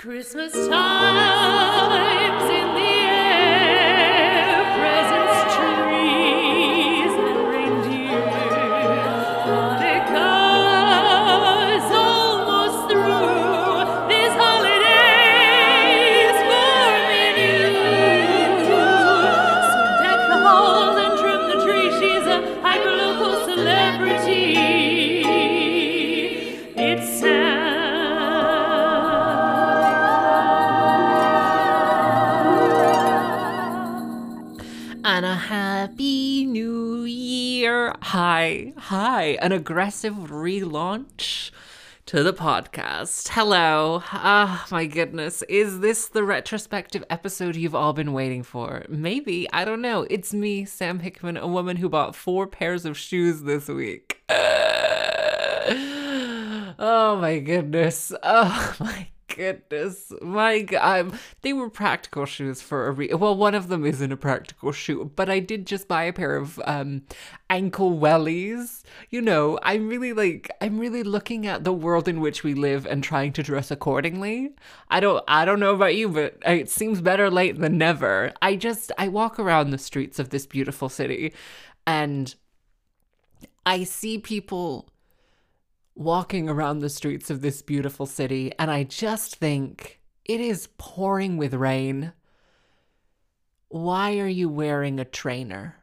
Christmas times Hi. An aggressive relaunch to the podcast. Hello. Ah, my goodness. Is this the retrospective episode you've all been waiting for? Maybe. I don't know. It's me, Sam Hickman, a woman who bought four pairs of shoes this week. oh my goodness. Oh my goodness. My God. They were practical shoes for a re- Well, one of them isn't a practical shoe, but I did just buy a pair of um ankle wellies. You know, I'm really like I'm really looking at the world in which we live and trying to dress accordingly. I don't I don't know about you, but it seems better late than never. I just I walk around the streets of this beautiful city and I see people walking around the streets of this beautiful city, and I just think it is pouring with rain. Why are you wearing a trainer?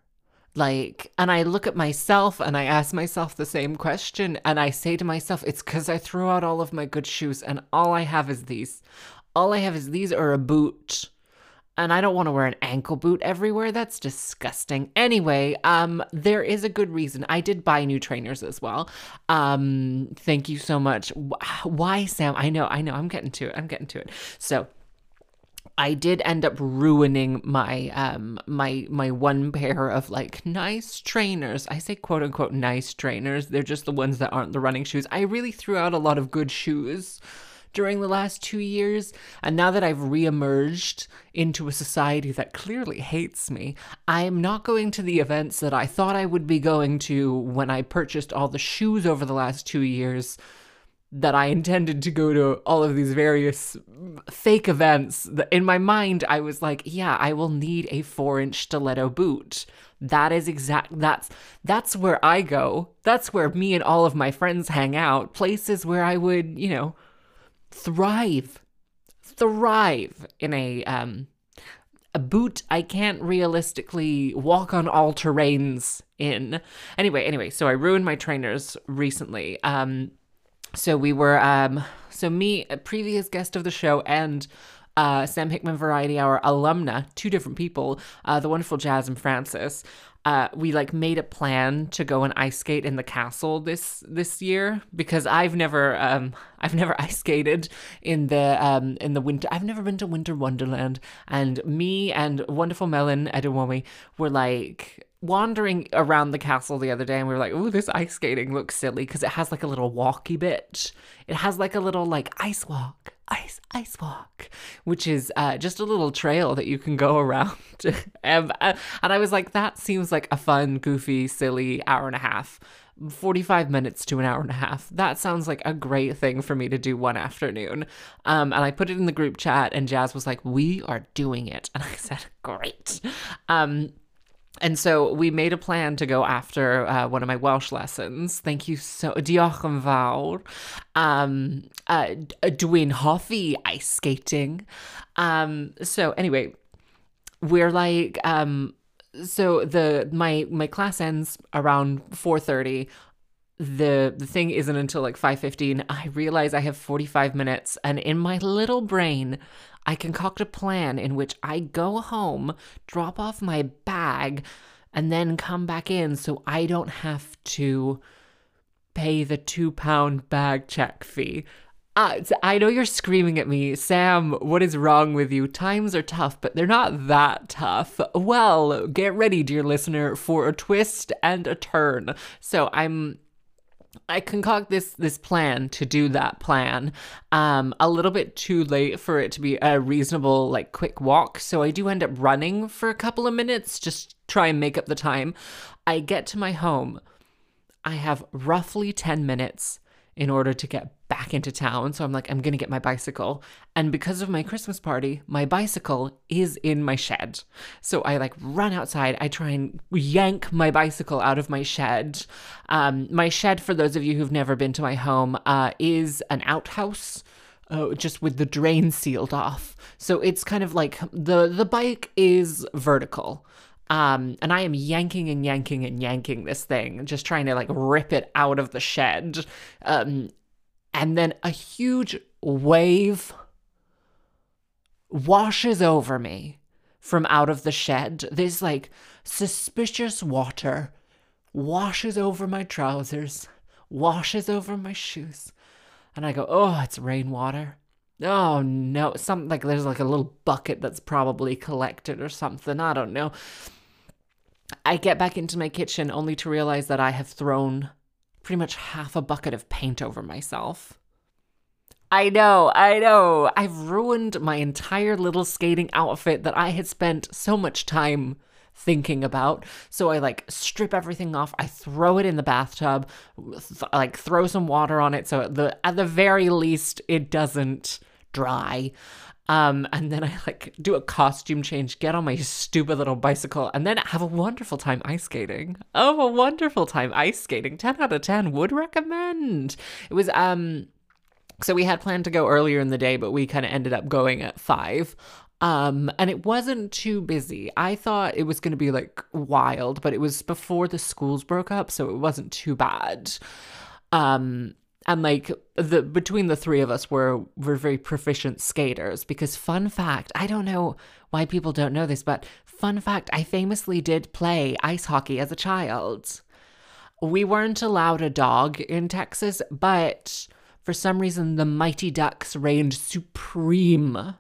Like, and I look at myself and I ask myself the same question, and I say to myself, it's because I threw out all of my good shoes, and all I have is these. All I have is these or a boot and I don't want to wear an ankle boot everywhere. That's disgusting. Anyway, um, there is a good reason. I did buy new trainers as well. Um, thank you so much. Why, Sam? I know, I know. I'm getting to it. I'm getting to it. So. I did end up ruining my um my my one pair of like nice trainers. I say quote unquote nice trainers. They're just the ones that aren't the running shoes. I really threw out a lot of good shoes during the last two years. And now that I've reemerged into a society that clearly hates me, I'm not going to the events that I thought I would be going to when I purchased all the shoes over the last two years. That I intended to go to all of these various fake events. In my mind, I was like, yeah, I will need a four inch stiletto boot. That is exact. That's that's where I go. That's where me and all of my friends hang out. Places where I would, you know, thrive thrive in a um a boot I can't realistically walk on all terrains in. Anyway, anyway, so I ruined my trainers recently. Um so we were um so me a previous guest of the show and uh, Sam Hickman Variety Hour alumna, two different people, uh, the wonderful Jazz and Francis. Uh, we like made a plan to go and ice skate in the castle this this year because I've never um I've never ice skated in the um in the winter. I've never been to Winter Wonderland, and me and wonderful Melon Edewami were like wandering around the castle the other day and we were like, oh, this ice skating looks silly because it has like a little walky bit. It has like a little like ice walk, ice, ice walk, which is uh, just a little trail that you can go around. and, uh, and I was like, that seems like a fun, goofy, silly hour and a half. 45 minutes to an hour and a half. That sounds like a great thing for me to do one afternoon. Um, and I put it in the group chat, and Jazz was like, We are doing it. And I said, Great. Um, and so we made a plan to go after uh, one of my Welsh lessons. Thank you so diolch. Um, uh, hoffi ice skating. Um, so anyway, we're like um, so the my my class ends around 4:30 the the thing isn't until like 5:15 I realize I have 45 minutes and in my little brain I concoct a plan in which I go home, drop off my bag and then come back in so I don't have to pay the 2 pound bag check fee. Uh, I know you're screaming at me, Sam, what is wrong with you? Times are tough, but they're not that tough. Well, get ready, dear listener, for a twist and a turn. So I'm I concoct this this plan to do that plan. Um, a little bit too late for it to be a reasonable like quick walk, so I do end up running for a couple of minutes, just try and make up the time. I get to my home. I have roughly ten minutes in order to get back into town. So I'm like, I'm going to get my bicycle. And because of my Christmas party, my bicycle is in my shed. So I like run outside. I try and yank my bicycle out of my shed. Um, my shed, for those of you who've never been to my home, uh, is an outhouse. Uh, just with the drain sealed off. So it's kind of like the the bike is vertical. Um, and I am yanking and yanking and yanking this thing, just trying to like rip it out of the shed. Um, and then a huge wave washes over me from out of the shed. This like suspicious water washes over my trousers, washes over my shoes. And I go, oh, it's rainwater. Oh no, something like there's like a little bucket that's probably collected or something. I don't know. I get back into my kitchen only to realize that I have thrown pretty much half a bucket of paint over myself. I know, I know. I've ruined my entire little skating outfit that I had spent so much time thinking about. So I like strip everything off. I throw it in the bathtub, th- like throw some water on it so at the at the very least it doesn't dry. Um, and then I like do a costume change, get on my stupid little bicycle, and then have a wonderful time ice skating. Oh, a wonderful time ice skating. 10 out of 10 would recommend. It was um so we had planned to go earlier in the day, but we kind of ended up going at five. Um, and it wasn't too busy. I thought it was going to be like wild, but it was before the schools broke up, so it wasn't too bad. Um, and like the between the three of us were were very proficient skaters because fun fact, I don't know why people don't know this, but fun fact, I famously did play ice hockey as a child. We weren't allowed a dog in Texas, but for some reason the Mighty Ducks reigned supreme.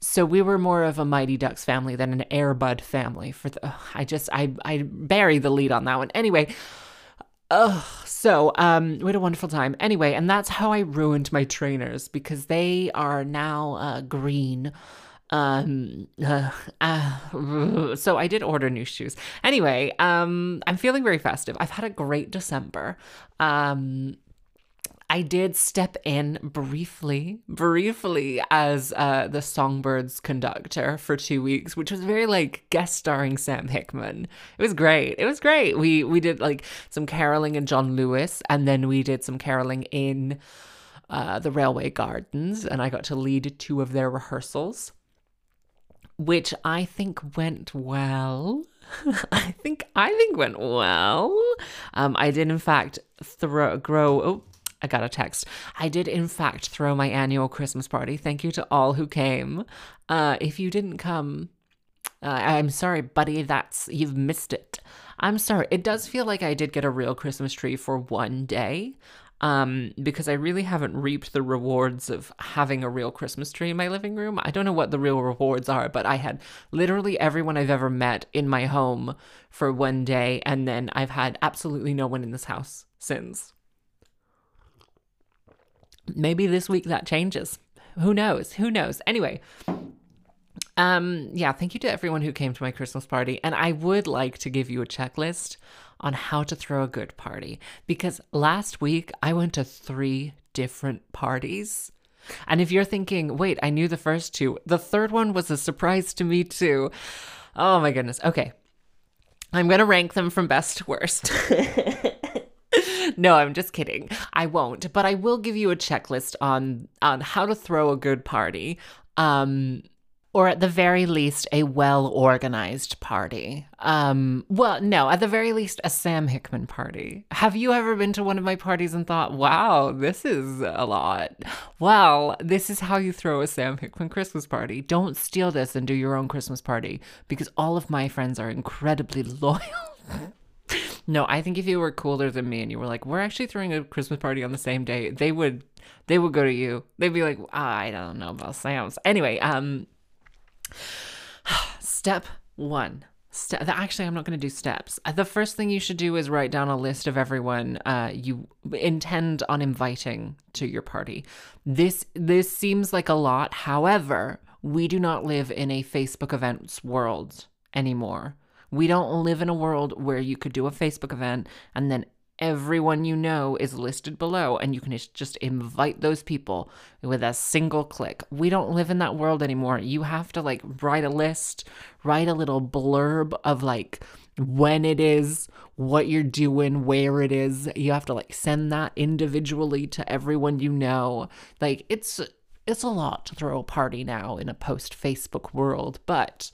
So we were more of a Mighty Ducks family than an Airbud family. For the, I just I I bury the lead on that one. Anyway, Ugh. So, um, we had a wonderful time. Anyway, and that's how I ruined my trainers because they are now uh, green. Um, uh, uh, so I did order new shoes. Anyway, um, I'm feeling very festive. I've had a great December. Um, I did step in briefly, briefly as uh, the Songbirds conductor for two weeks, which was very like guest starring Sam Hickman. It was great. It was great. We we did like some caroling in John Lewis, and then we did some caroling in uh, the Railway Gardens, and I got to lead two of their rehearsals, which I think went well. I think I think went well. Um, I did in fact throw grow. Oh, I got a text. I did, in fact, throw my annual Christmas party. Thank you to all who came. Uh, if you didn't come, uh, I'm sorry, buddy. That's you've missed it. I'm sorry. It does feel like I did get a real Christmas tree for one day. Um, because I really haven't reaped the rewards of having a real Christmas tree in my living room. I don't know what the real rewards are, but I had literally everyone I've ever met in my home for one day, and then I've had absolutely no one in this house since maybe this week that changes. Who knows? Who knows? Anyway, um, yeah, thank you to everyone who came to my Christmas party. And I would like to give you a checklist on how to throw a good party because last week I went to three different parties. And if you're thinking, wait, I knew the first two, the third one was a surprise to me too. Oh my goodness. Okay. I'm going to rank them from best to worst. no, I'm just kidding. I won't, but I will give you a checklist on on how to throw a good party. Um or at the very least a well organized party. Um well, no, at the very least a Sam Hickman party. Have you ever been to one of my parties and thought, "Wow, this is a lot." Well, this is how you throw a Sam Hickman Christmas party. Don't steal this and do your own Christmas party because all of my friends are incredibly loyal. No, I think if you were cooler than me and you were like, "We're actually throwing a Christmas party on the same day," they would, they would go to you. They'd be like, "I don't know about Sam's." Anyway, um, step one. Actually, I'm not going to do steps. Uh, The first thing you should do is write down a list of everyone uh, you intend on inviting to your party. This this seems like a lot. However, we do not live in a Facebook events world anymore. We don't live in a world where you could do a Facebook event and then everyone you know is listed below and you can just invite those people with a single click. We don't live in that world anymore. You have to like write a list, write a little blurb of like when it is, what you're doing, where it is. You have to like send that individually to everyone you know. Like it's it's a lot to throw a party now in a post Facebook world, but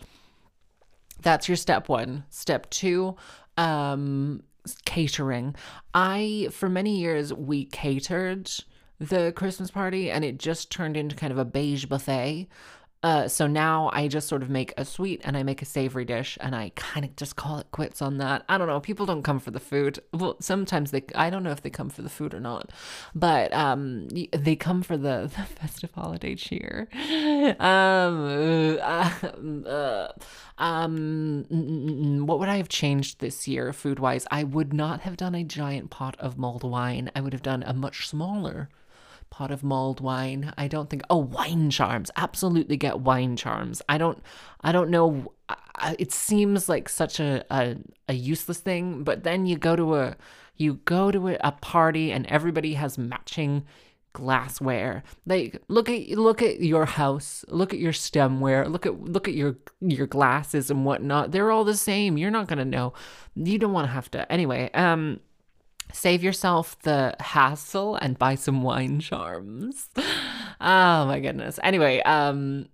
that's your step 1. Step 2, um catering. I, for many years, we catered the Christmas party and it just turned into kind of a beige buffet. Uh, so now I just sort of make a sweet and I make a savory dish and I kind of just call it quits on that. I don't know. People don't come for the food. Well, sometimes they, I don't know if they come for the food or not, but um, they come for the, the festive holiday cheer. Um, uh, uh, um, what would I have changed this year food wise? I would not have done a giant pot of mulled wine. I would have done a much smaller pot of mulled wine. I don't think oh wine charms. Absolutely get wine charms. I don't I don't know it seems like such a, a, a useless thing, but then you go to a you go to a, a party and everybody has matching glassware. Like look at look at your house, look at your stemware, look at look at your your glasses and whatnot. They're all the same. You're not gonna know. You don't want to have to. Anyway, um, save yourself the hassle and buy some wine charms. oh my goodness. Anyway, um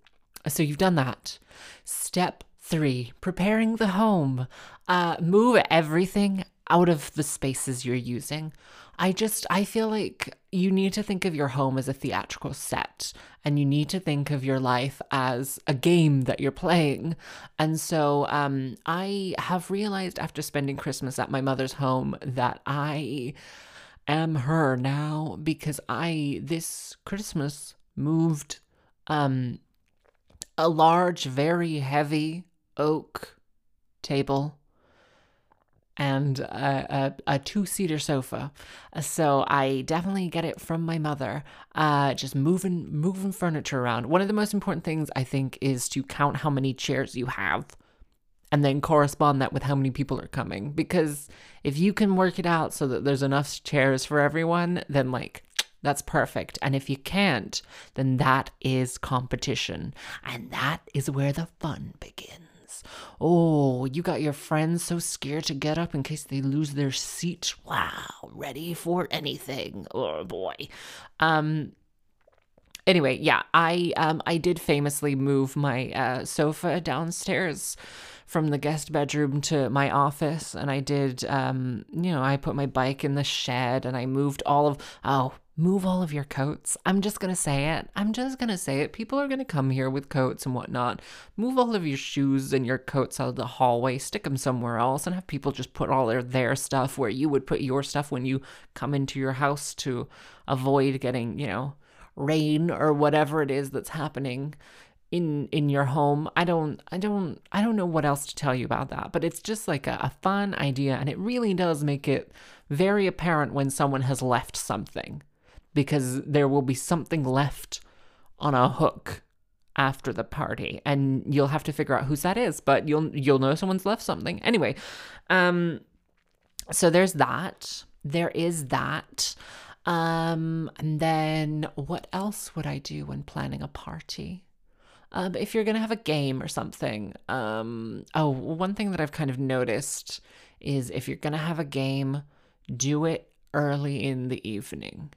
so you've done that. Step 3, preparing the home. Uh move everything out of the spaces you're using. I just I feel like you need to think of your home as a theatrical set and you need to think of your life as a game that you're playing. And so um I have realized after spending Christmas at my mother's home that I am her now because I this Christmas moved um a large very heavy oak table and a, a, a two seater sofa. So I definitely get it from my mother. Uh, just moving moving furniture around. One of the most important things I think is to count how many chairs you have, and then correspond that with how many people are coming. Because if you can work it out so that there's enough chairs for everyone, then like that's perfect. And if you can't, then that is competition. And that is where the fun begins. Oh, you got your friends so scared to get up in case they lose their seat. Wow, ready for anything. Oh boy. Um anyway, yeah, I um I did famously move my uh, sofa downstairs from the guest bedroom to my office and I did um you know, I put my bike in the shed and I moved all of oh, move all of your coats. I'm just going to say it. I'm just going to say it. People are going to come here with coats and whatnot. Move all of your shoes and your coats out of the hallway, stick them somewhere else, and have people just put all their, their stuff where you would put your stuff when you come into your house to avoid getting, you know, rain or whatever it is that's happening in in your home i don't i don't i don't know what else to tell you about that but it's just like a, a fun idea and it really does make it very apparent when someone has left something because there will be something left on a hook after the party. And you'll have to figure out whose that is but you'll you'll know someone's left something. Anyway um so there's that. There is that. Um and then what else would i do when planning a party? Um if you're gonna have a game or something um oh one thing that i've kind of noticed is if you're gonna have a game do it early in the evening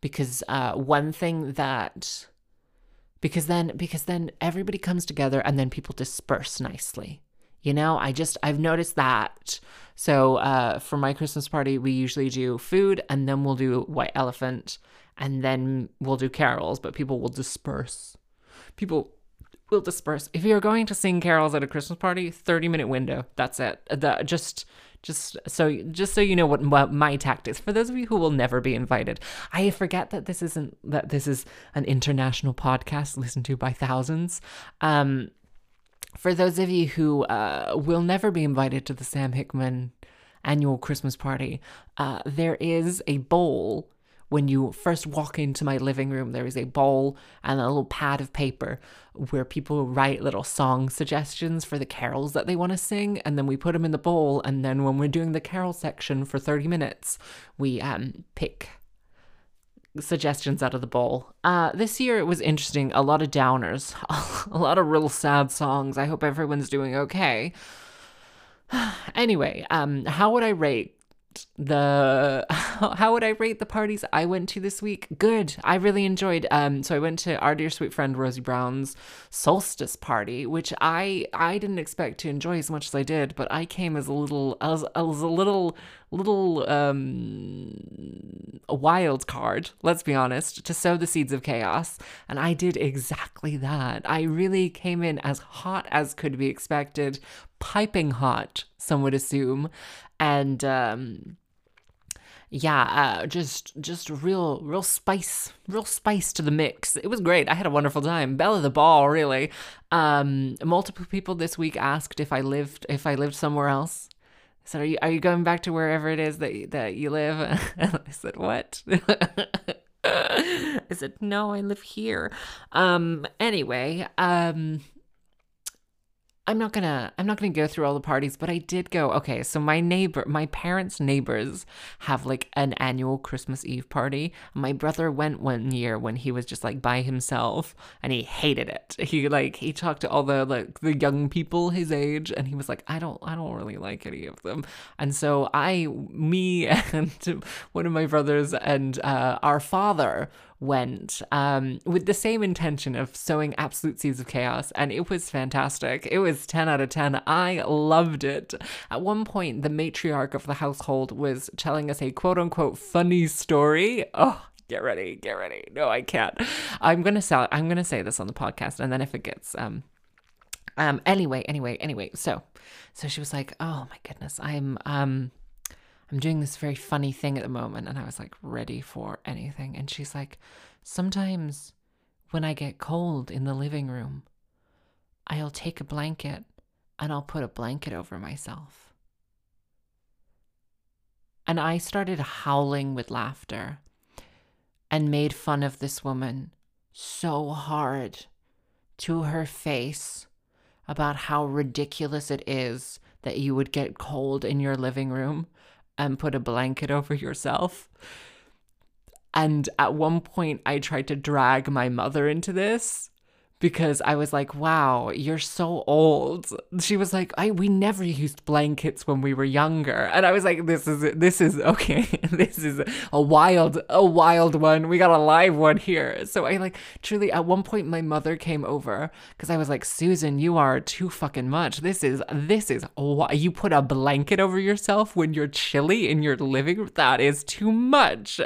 because uh, one thing that because then because then everybody comes together and then people disperse nicely. You know i just i've noticed that. So uh, for my christmas party we usually do food and then we'll do white elephant and then we'll do carols but people will disperse. People will disperse. If you're going to sing carols at a christmas party 30 minute window that's it. The, just just so just so you know what, my tactics for those of you who will never be invited. I forget that this isn't that this is an international podcast listened to by thousands. Um, for those of you who uh, will never be invited to the Sam Hickman annual Christmas party, uh, there is a bowl when you first walk into my living room, there is a bowl and a little pad of paper where people write little song suggestions for the carols that they want to sing. And then we put them in the bowl. And then when we're doing the carol section for 30 minutes, we um, pick suggestions out of the bowl. Uh, this year it was interesting. A lot of downers, a lot of real sad songs. I hope everyone's doing okay. anyway, um, how would I rate the how would I rate the parties I went to this week? Good. I really enjoyed um so I went to our dear sweet friend Rosie Brown's solstice party, which I I didn't expect to enjoy as much as I did, but I came as a little as, as a little little um a wild card, let's be honest, to sow the seeds of chaos, and I did exactly that. I really came in as hot as could be expected, piping hot, some would assume, and um yeah uh just just real real spice real spice to the mix it was great i had a wonderful time belle the ball really um multiple people this week asked if i lived if i lived somewhere else I said, are you, are you going back to wherever it is that, that you live? I said, what? I said, no, I live here. Um, anyway, um, I'm not gonna I'm not gonna go through all the parties, but I did go. Okay, so my neighbor, my parents' neighbors have like an annual Christmas Eve party. My brother went one year when he was just like by himself, and he hated it. He like he talked to all the like the young people his age, and he was like, I don't I don't really like any of them. And so I, me, and one of my brothers and uh, our father went um, with the same intention of sowing absolute seeds of chaos, and it was fantastic. It was 10 out of 10. I loved it. At one point, the matriarch of the household was telling us a quote unquote funny story. Oh, get ready, get ready. No, I can't. I'm gonna sell. I'm gonna say this on the podcast, and then if it gets um um anyway, anyway, anyway. So, so she was like, "Oh my goodness, I'm um." I'm doing this very funny thing at the moment. And I was like, ready for anything. And she's like, sometimes when I get cold in the living room, I'll take a blanket and I'll put a blanket over myself. And I started howling with laughter and made fun of this woman so hard to her face about how ridiculous it is that you would get cold in your living room and put a blanket over yourself. And at one point, I tried to drag my mother into this because I was like, "Wow, you're so old." She was like, "I we never used blankets when we were younger," and I was like, "This is this is okay. this is a wild a wild one. We got a live one here." So I like truly at one point my mother came over because I was like, "Susan, you are too fucking much. This is this is why you put a blanket over yourself when you're chilly in your living room. That is too much."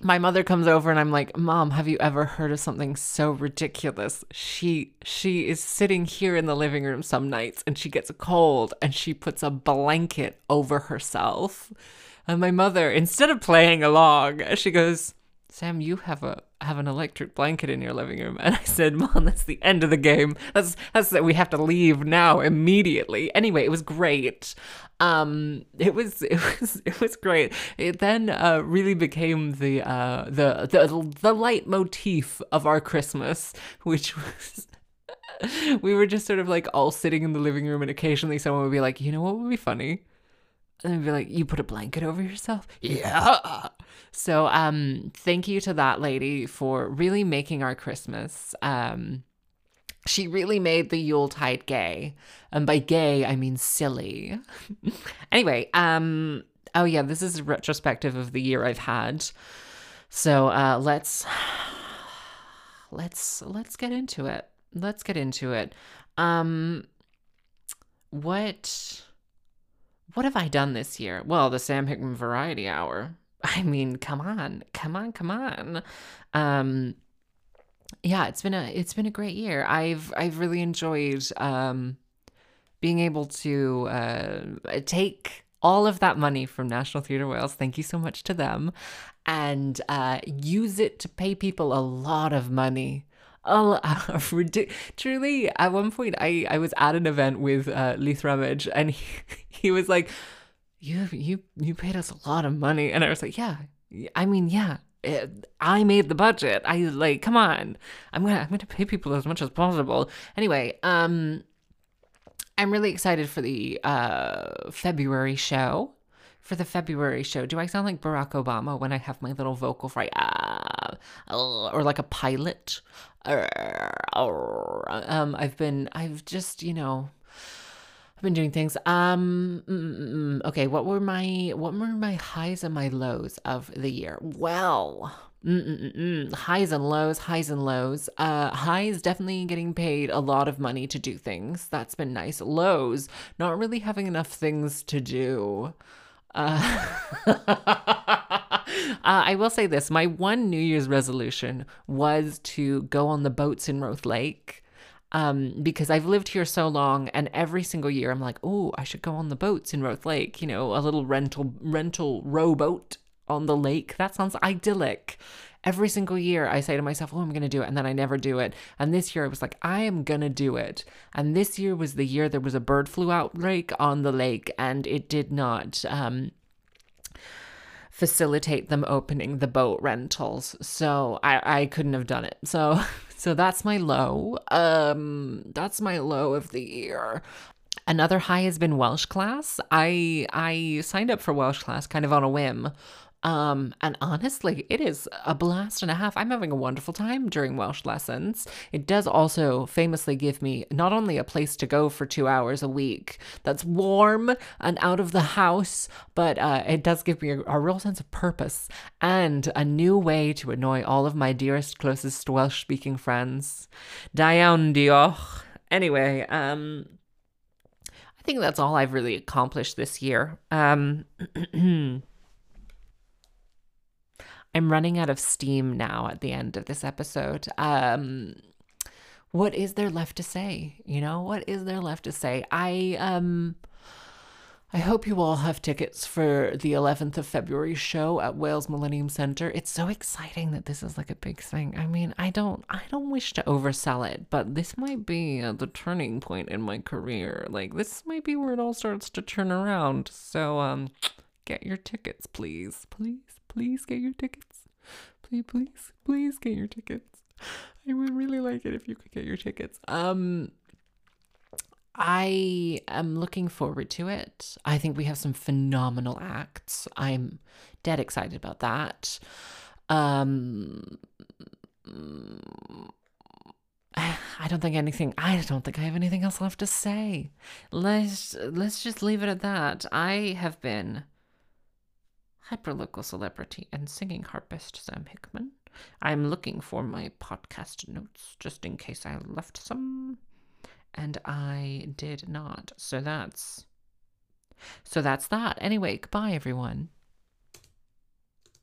My mother comes over and I'm like, "Mom, have you ever heard of something so ridiculous? She she is sitting here in the living room some nights and she gets a cold and she puts a blanket over herself." And my mother, instead of playing along, she goes, "Sam, you have a have an electric blanket in your living room." And I said, "Mom, that's the end of the game. That's that's that we have to leave now immediately." Anyway, it was great. Um, it was it was it was great. It then uh, really became the uh the the the leitmotif of our Christmas, which was. we were just sort of like all sitting in the living room, and occasionally someone would be like, "You know what would be funny?" And I'd be like, "You put a blanket over yourself?" Yeah. So, um, thank you to that lady for really making our Christmas. Um, she really made the Yuletide gay. And by gay, I mean silly. anyway, um, oh yeah, this is a retrospective of the year I've had. So uh, let's let's let's get into it. Let's get into it. Um, what what have I done this year? Well, the Sam Hickman Variety Hour. I mean, come on, come on, come on. Um, yeah, it's been a it's been a great year. I've I've really enjoyed um, being able to uh, take all of that money from National Theatre Wales. Thank you so much to them, and uh, use it to pay people a lot of money. Oh, truly! At one point, I I was at an event with uh, Leith Rummage, and he, he was like, "You you you paid us a lot of money," and I was like, "Yeah." I mean, yeah, it, I made the budget. I like, come on. I'm gonna I'm gonna pay people as much as possible. Anyway, um, I'm really excited for the uh February show. For the February show, do I sound like Barack Obama when I have my little vocal fry, ah, or like a pilot? Um, I've been, I've just, you know, I've been doing things. Um, mm, mm, mm, okay, what were my what were my highs and my lows of the year? Well, mm, highs and lows, highs and lows. Uh, highs definitely getting paid a lot of money to do things. That's been nice. Lows, not really having enough things to do. Uh, uh, I will say this: my one New Year's resolution was to go on the boats in Roath Lake um, because I've lived here so long, and every single year I'm like, oh, I should go on the boats in Roath Lake. You know, a little rental rental rowboat on the lake. That sounds idyllic. Every single year I say to myself, oh, I'm going to do it. And then I never do it. And this year I was like, I am going to do it. And this year was the year there was a bird flu outbreak on the lake and it did not. Um, facilitate them opening the boat rentals. So I, I couldn't have done it. So so that's my low. Um that's my low of the year. Another high has been Welsh class. I I signed up for Welsh class kind of on a whim. Um, and honestly, it is a blast and a half. I'm having a wonderful time during Welsh lessons. It does also famously give me not only a place to go for two hours a week that's warm and out of the house, but uh, it does give me a, a real sense of purpose and a new way to annoy all of my dearest, closest Welsh speaking friends. Diawn diolch. Anyway, um, I think that's all I've really accomplished this year. Um, I'm running out of steam now at the end of this episode. Um what is there left to say? You know, what is there left to say? I um I hope you all have tickets for the 11th of February show at Wales Millennium Center. It's so exciting that this is like a big thing. I mean, I don't I don't wish to oversell it, but this might be uh, the turning point in my career. Like this might be where it all starts to turn around. So um get your tickets, please. Please please get your tickets. Please, please, please get your tickets. I would really like it if you could get your tickets. Um, I am looking forward to it. I think we have some phenomenal acts. I'm dead excited about that. Um, I don't think anything I don't think I have anything else left to say. Let's let's just leave it at that. I have been hyperlocal celebrity and singing harpist Sam Hickman. I'm looking for my podcast notes just in case I left some. And I did not. So that's. So that's that. Anyway, goodbye, everyone.